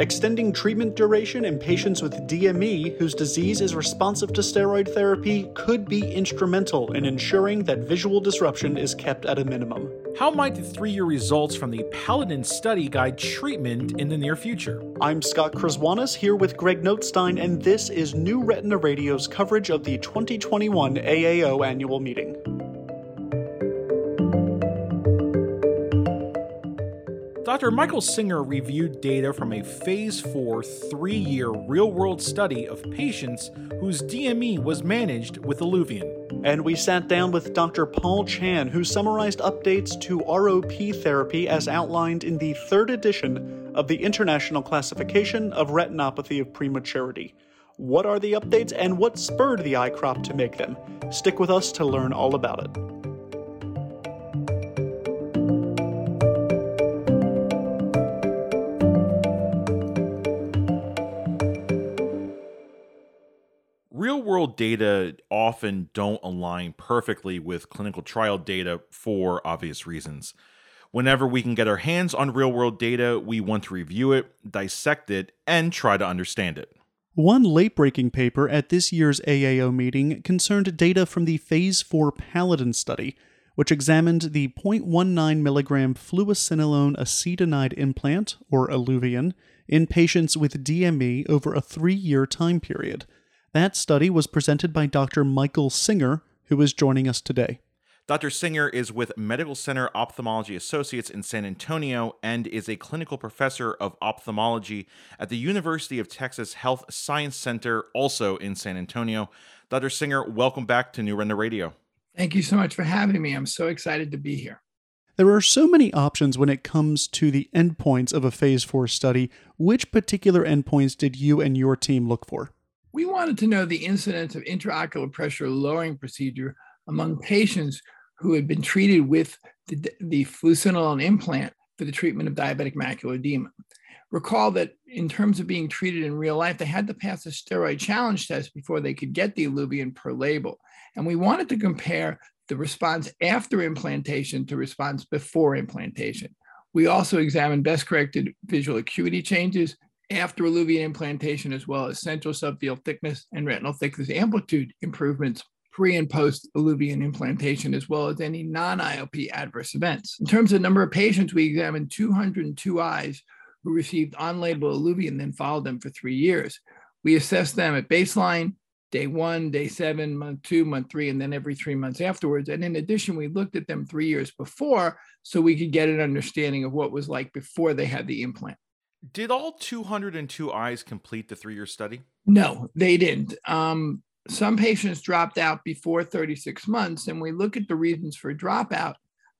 Extending treatment duration in patients with DME whose disease is responsive to steroid therapy could be instrumental in ensuring that visual disruption is kept at a minimum. How might the three year results from the Paladin study guide treatment in the near future? I'm Scott Krzywonos here with Greg Notestein, and this is New Retina Radio's coverage of the 2021 AAO annual meeting. Dr. Michael Singer reviewed data from a Phase 4 three year real world study of patients whose DME was managed with Iluvien. And we sat down with Dr. Paul Chan, who summarized updates to ROP therapy as outlined in the third edition of the International Classification of Retinopathy of Prematurity. What are the updates and what spurred the ICROP to make them? Stick with us to learn all about it. Real world data often don't align perfectly with clinical trial data for obvious reasons. Whenever we can get our hands on real world data, we want to review it, dissect it, and try to understand it. One late breaking paper at this year's AAO meeting concerned data from the Phase 4 Paladin study, which examined the 0.19 milligram fluocinolone acetonide implant, or Iluvien, in patients with DME over a three year time period. That study was presented by Dr. Michael Singer, who is joining us today. Dr. Singer is with Medical Center Ophthalmology Associates in San Antonio and is a clinical professor of ophthalmology at the University of Texas Health Science Center, also in San Antonio. Dr. Singer, welcome back to New Retina Radio. Thank you so much for having me. I'm so excited to be here. There are so many options when it comes to the endpoints of a phase 4 study. Which particular endpoints did you and your team look for? We wanted to know the incidence of intraocular pressure lowering procedure among patients who had been treated with the, the fluocinolone implant for the treatment of diabetic macular edema. Recall that in terms of being treated in real life, they had to pass a steroid challenge test before they could get the Iluvien per label. And we wanted to compare the response after implantation to response before implantation. We also examined best corrected visual acuity changes after Iluvien implantation, as well as central subfield thickness and retinal thickness amplitude improvements pre and post Iluvien implantation, as well as any non IOP adverse events. In terms of number of patients, we examined 202 eyes who received on label Iluvien, then followed them for three years. We assessed them at baseline, day one, day seven, month two, month three, and then every three months afterwards. And in addition, we looked at them three years before so we could get an understanding of what was like before they had the implant. Did all 202 eyes complete the three year study? No, they didn't. Um, some patients dropped out before 36 months, and we look at the reasons for dropout.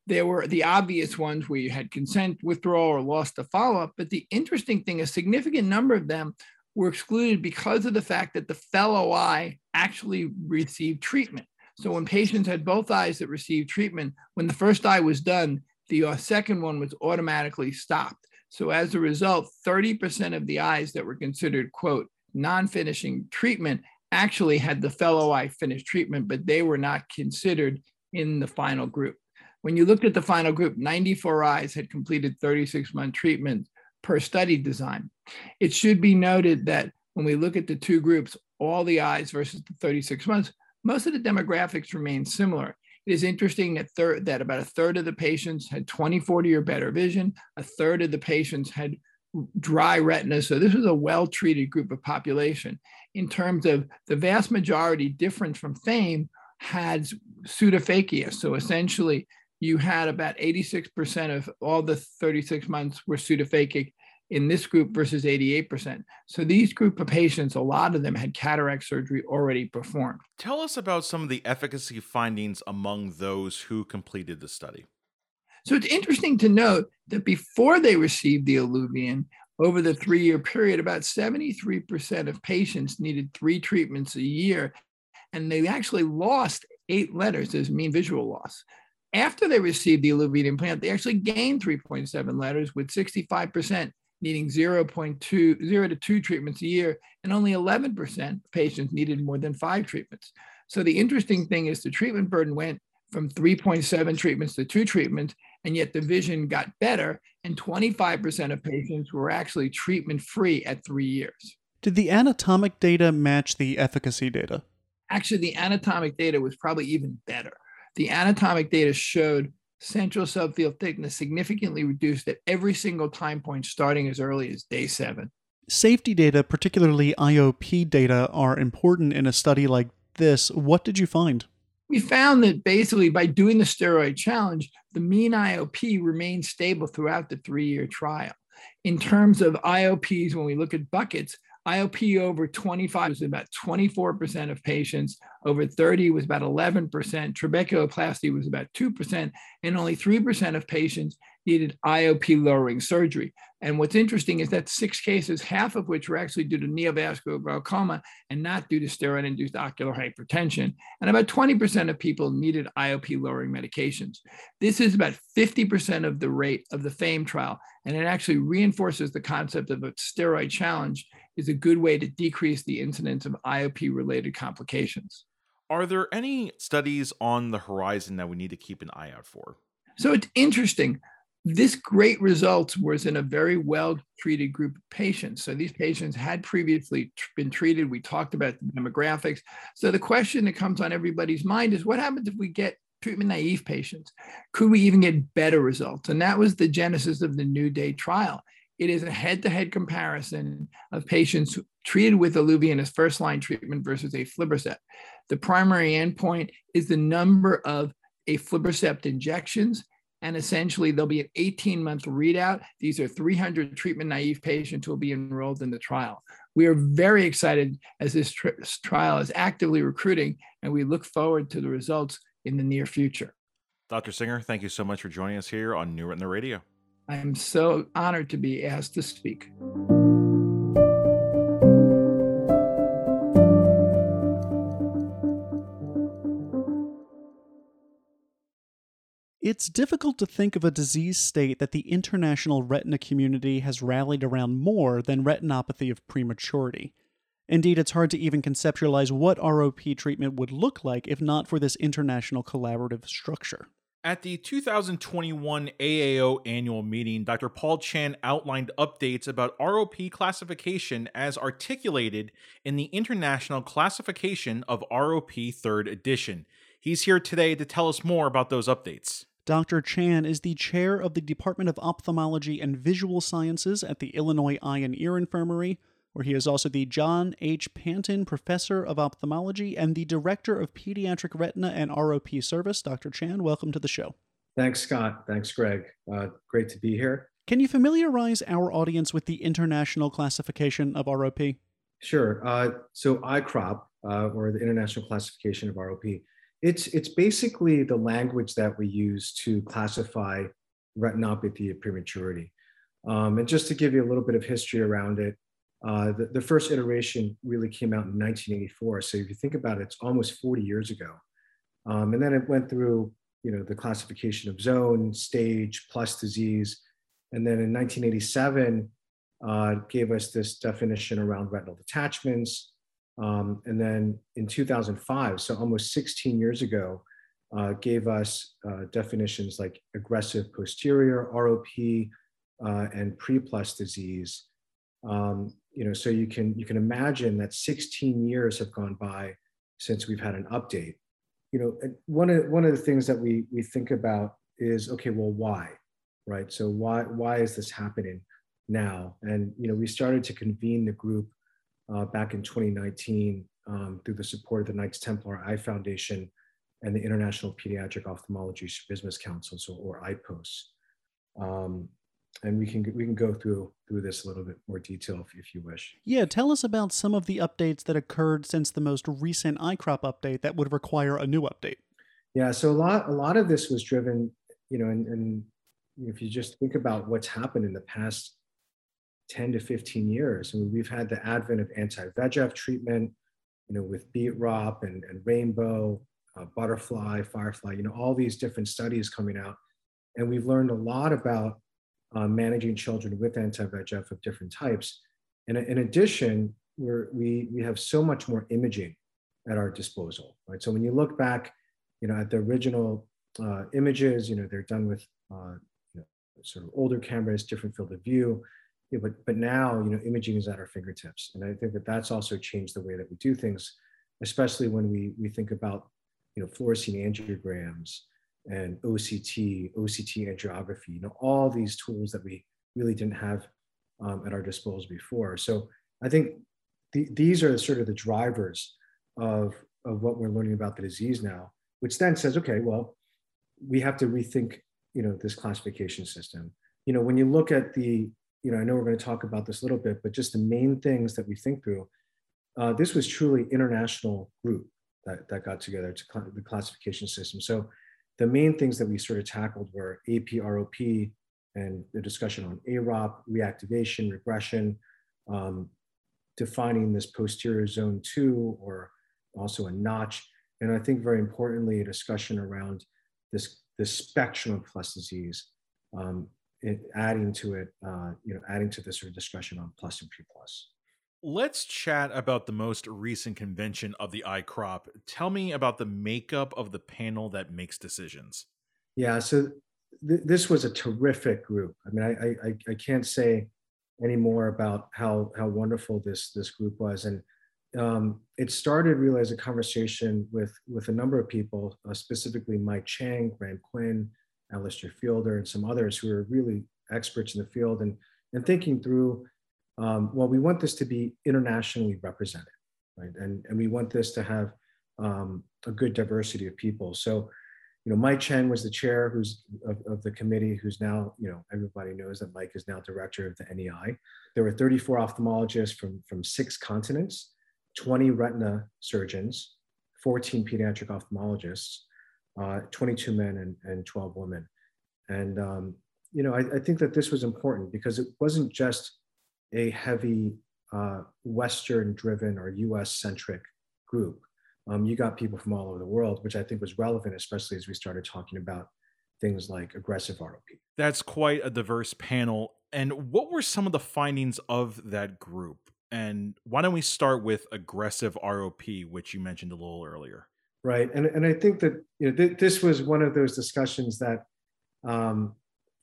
There were the obvious ones where you had consent withdrawal or lost a follow up. But the interesting thing, a significant number of them were excluded because of the fact that the fellow eye actually received treatment. So when patients had both eyes that received treatment, when the first eye was done, the uh, second one was automatically stopped. So as a result, 30% of the eyes that were considered, quote, non finishing treatment actually had the fellow eye finish treatment, but they were not considered in the final group. When you looked at the final group, 94 eyes had completed 36 month treatment per study design. It should be noted that when we look at the two groups, all the eyes versus the 36 months, most of the demographics remain similar. It is interesting that, thir- that about a third of the patients had 20 40 or better vision, a third of the patients had dry retina. So this was a well treated group of population. In terms of the vast majority, different from FAME, had pseudophakia. So essentially, you had about 86% of all the 36 months were pseudophakic in this group versus 88%. So these group of patients, a lot of them had cataract surgery already performed. Tell us about some of the efficacy findings among those who completed the study. So it's interesting to note that before they received the Iluvien, over the three year period, about 73% of patients needed three treatments a year, and they actually lost eight letters as mean visual loss. After they received the Iluvien implant, they actually gained 3.7 letters, with 65% needing 0.2, 0 to 2 treatments a year, and only 11% of patients needed more than five treatments. So the interesting thing is the treatment burden went from 3.7 treatments to two treatments, and yet the vision got better, and 25% of patients were actually treatment free at three years. Did the anatomic data match the efficacy data? Actually, the anatomic data was probably even better. The anatomic data showed central subfield thickness significantly reduced at every single time point starting as early as day seven. Safety data, particularly IOP data, are important in a study like this. What did you find? We found that basically by doing the steroid challenge, the mean IOP remained stable throughout the three year trial. In terms of IOPs, when we look at buckets, IOP over 25 was about 24% of patients, over 30 was about 11%, trabeculoplasty was about 2%, and only 3% of patients needed IOP lowering surgery. And what's interesting is that six cases, half of which were actually due to neovascular glaucoma and not due to steroid induced ocular hypertension. And about 20% of people needed IOP lowering medications. This is about 50% of the rate of the FAME trial. And it actually reinforces the concept of a steroid challenge is a good way to decrease the incidence of IOP related complications. Are there any studies on the horizon that we need to keep an eye out for? So it's interesting. This great results was in a very well treated group of patients. So these patients had previously been treated. We talked about the demographics. So the question that comes on everybody's mind is what happens if we get treatment naive patients? Could we even get better results? And that was the genesis of the New Day trial. It is a head-to-head comparison of patients treated with Iluvien as first-line treatment versus aflibercept. The primary endpoint is the number of aflibercept injections, and essentially there'll be an 18-month readout. These are 300 treatment-naive patients who will be enrolled in the trial. We are very excited as this trial is actively recruiting, and we look forward to the results in the near future. Dr. Singer, thank you so much for joining us here on New Retina Radio. I am so honored to be asked to speak. It's difficult to think of a disease state that the international retina community has rallied around more than retinopathy of prematurity. Indeed, it's hard to even conceptualize what ROP treatment would look like if not for this international collaborative structure. At the 2021 AAO annual meeting, Dr. Paul Chan outlined updates about ROP classification as articulated in the International Classification of ROP 3rd Edition. He's here today to tell us more about those updates. Dr. Chan is the chair of the Department of Ophthalmology and Visual Sciences at the Illinois Eye and Ear Infirmary, where he is also the John H. Panton Professor of Ophthalmology and the Director of Pediatric Retina and ROP Service. Dr. Chan, welcome to the show. Thanks, Scott. Thanks, Greg. Uh, great to be here. Can you familiarize our audience with the international classification of ROP? Sure. Uh, so ICROP, uh, or the International Classification of ROP, it's it's basically the language that we use to classify retinopathy of prematurity. Um, and just to give you a little bit of history around it, uh, the, the, first iteration really came out in 1984. So if you think about it, it's almost 40 years ago. Um, and then it went through, you know, the classification of zone, stage, plus disease. And then in 1987, uh, gave us this definition around retinal detachments. Um, and then in 2005, so almost 16 years ago, uh, gave us uh, definitions like aggressive posterior, ROP, uh, and pre-plus disease. Um, you know, so you can you can imagine that 16 years have gone by since we've had an update. You know, one of one of the things that we we think about is okay, well, why, right? So why why is this happening now? And you know, we started to convene the group uh, back in 2019 um, through the support of the Knights Templar Eye Foundation and the International Pediatric Ophthalmology Business Council, so or IPOS. Um, and we can we can go through through this a little bit more detail if, if you wish. Yeah, tell us about some of the updates that occurred since the most recent iCrop update that would require a new update. Yeah, so a lot a lot of this was driven, you know, and, and if you just think about what's happened in the past 10 to 15 years, I mean, we've had the advent of anti-VEGF treatment, you know, with BEAT-ROP and, and Rainbow, uh, BUTTERFLEYE, FIREFLEYE, you know, all these different studies coming out. And we've learned a lot about uh, managing children with anti-VEGF of different types. And in addition, we, we have so much more imaging at our disposal, right? So when you look back, you know, at the original uh, images. You know, they're done with uh, you know, sort of older cameras, different field of view. Yeah, but but now you know imaging is at our fingertips, and I think that that's also changed the way that we do things, especially when we we think about you know fluorescein angiograms and OCT, OCT angiography. You know all these tools that we really didn't have um, at our disposal before. So I think the, these are sort of the drivers of of what we're learning about the disease now, which then says, okay, well, we have to rethink you know this classification system. You know when you look at the you know, I know we're going to talk about this a little bit, but just the main things that we think through. Uh, this was truly international group that, that got together to cl- the classification system. So the main things that we sort of tackled were APROP and the discussion on AROP, reactivation, regression, um, defining this posterior zone two or also a notch. And I think very importantly, a discussion around this, this spectrum of plus disease, um, adding to it, uh, you know, adding to this sort of discussion on plus and P plus. Let's chat about the most recent convention of the ICROP. Tell me about the makeup of the panel that makes decisions. Yeah, so th- this was a terrific group. I mean, I, I, I can't say any more about how how wonderful this this group was, and um, it started really as a conversation with with a number of people, uh, specifically Mike Chiang, Graham Quinn, Alistair Fielder, and some others who are really experts in the field, and, and thinking through, um, well, we want this to be internationally represented, right? And, and we want this to have um, a good diversity of people. So, you know, Mike Chiang was the chair who's of, of, the committee, who's now, you know, everybody knows that Mike is now director of the NEI. There were 34 ophthalmologists from, from six continents, 20 retina surgeons, 14 pediatric ophthalmologists, uh, 22 men and, and 12 women. And, um, you know, I, I, think that this was important because it wasn't just a heavy uh, Western driven or US centric group. Um, you got people from all over the world, which I think was relevant, especially as we started talking about things like aggressive ROP. That's quite a diverse panel. And what were some of the findings of that group? And why don't we start with aggressive ROP, which you mentioned a little earlier? right and, and i think that you know th- this was one of those discussions that um,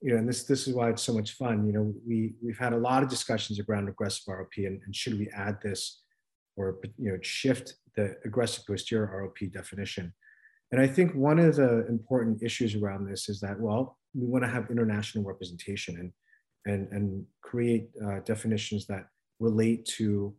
you know and this this is why it's so much fun you know we we've had a lot of discussions around aggressive rop and, and should we add this or you know shift the aggressive posterior rop definition? And i think one of the important issues around this is that well we want to have international representation and and and create uh, definitions that relate to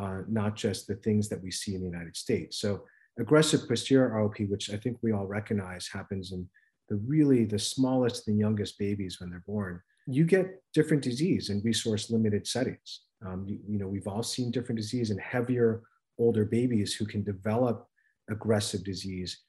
uh, not just the things that we see in the united states. So aggressive posterior ROP, which I think we all recognize happens in the really the smallest and youngest babies when they're born, you get different disease in resource limited settings. Um, you, you know, we've all seen different disease in heavier, older babies who can develop aggressive disease,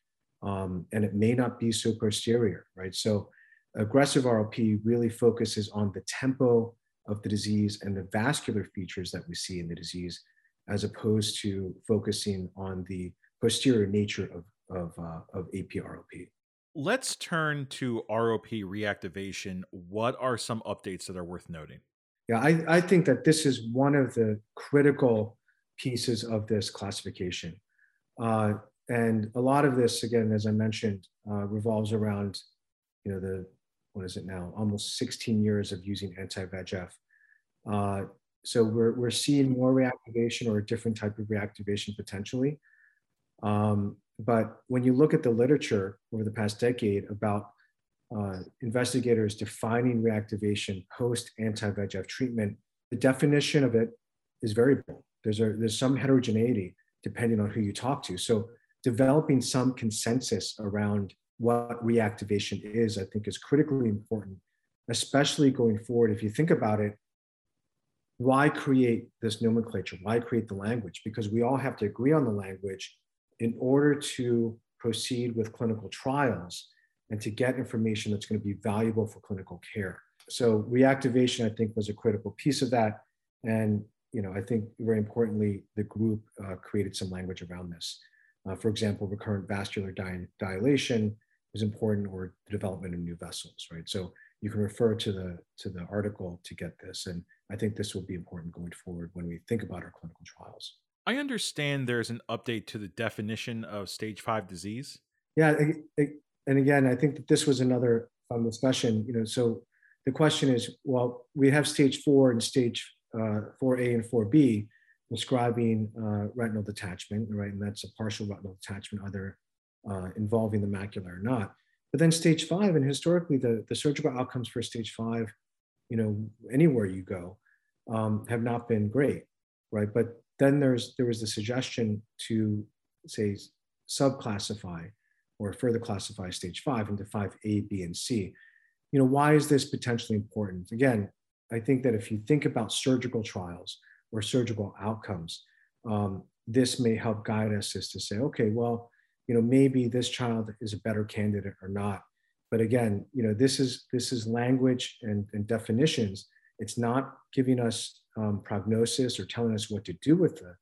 um, and it may not be so posterior, right? So aggressive ROP really focuses on the tempo of the disease and the vascular features that we see in the disease, as opposed to focusing on the posterior nature of, of, uh, of APROP. Let's turn to ROP reactivation. What are some updates that are worth noting? Yeah, I, I think that this is one of the critical pieces of this classification. Uh, and a lot of this, again, as I mentioned, uh, revolves around, you know, the, what is it now, almost 16 years of using anti-VEGF. Uh, so we're, we're seeing more reactivation or a different type of reactivation potentially. Um, but when you look at the literature over the past decade about uh, investigators defining reactivation post anti-VEGF treatment, the definition of it is variable. There's, a, there's some heterogeneity depending on who you talk to. So developing some consensus around what reactivation is, I think is critically important, especially going forward. If you think about it, why create this nomenclature? Why create the language? Because we all have to agree on the language in order to proceed with clinical trials and to get information that's going to be valuable for clinical care. So reactivation, I think, was a critical piece of that. And you know, I think very importantly, the group uh, created some language around this. Uh, for example, recurrent vascular di- dilation is important, or the development of new vessels, right? So you can refer to the to the article to get this, and I think this will be important going forward when we think about our clinical trials. I understand there's an update to the definition of stage five disease. Yeah, and again, I think that this was another fun discussion. You know, so the question is, well, we have stage four and stage uh, 4A and 4B describing uh, retinal detachment, right? And that's a partial retinal detachment, either uh, involving the macula or not. But then stage five, and historically, the, the surgical outcomes for stage five, you know, anywhere you go, um, have not been great, right? But then there's there was the suggestion to say subclassify or further classify stage five into five A, B, and C. You know, why is this potentially important? Again, I think that if you think about surgical trials or surgical outcomes, um, this may help guide us as to say, okay, well, you know, maybe this child is a better candidate or not. But again, you know, this is this is language and, and definitions. It's not giving us um, prognosis or telling us what to do with the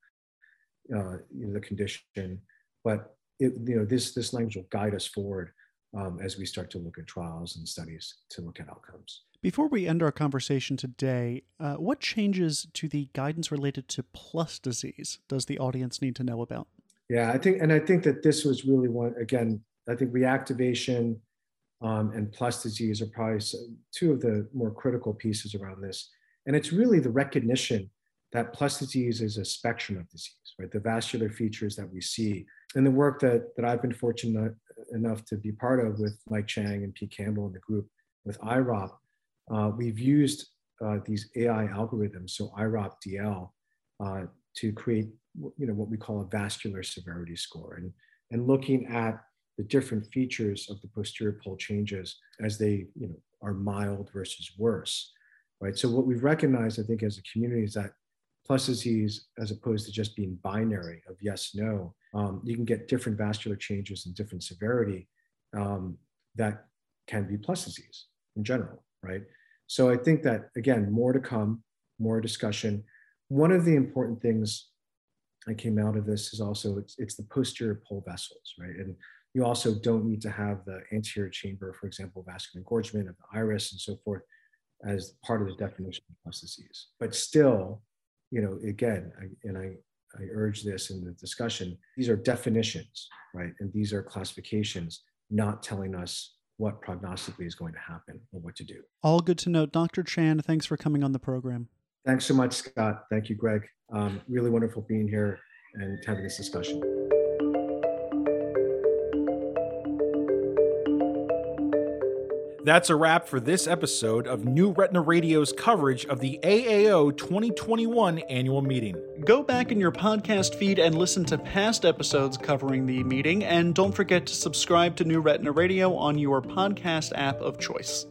uh, you know, the condition, but it, you know, this this language will guide us forward um, as we start to look at trials and studies to look at outcomes. Before we end our conversation today, uh, what changes to the guidance related to plus disease does the audience need to know about? Yeah, I think, and I think that this was really one, again, I think reactivation um, and plus disease are probably two of the more critical pieces around this. And it's really the recognition that plus disease is a spectrum of disease, right? The vascular features that we see. And the work that, that I've been fortunate enough to be part of with Mike Chiang and Pete Campbell and the group with IROP uh, we've used uh, these AI algorithms, so IROP DL, uh, to create you know what we call a vascular severity score, and and looking at the different features of the posterior pole changes as they you know are mild versus worse, right? So what we've recognized, I think, as a community is that plus disease, as opposed to just being binary of yes no, um, you can get different vascular changes and different severity um, that can be plus disease in general right? So I think that, again, more to come, more discussion. One of the important things that came out of this is also it's, it's the posterior pole vessels, right? And you also don't need to have the anterior chamber, for example, vascular engorgement of the iris and so forth as part of the definition of disease. But still, you know, again, I, and I, I urge this in the discussion, these are definitions, right? And these are classifications, not telling us what prognostically is going to happen or what to do. All good to know. Dr. Chan, thanks for coming on the program. Thanks so much, Scott. Thank you, Greg. Um, really wonderful being here and having this discussion. That's a wrap for this episode of New Retina Radio's coverage of the AAO 2021 annual meeting. Go back in your podcast feed and listen to past episodes covering the meeting, and don't forget to subscribe to New Retina Radio on your podcast app of choice.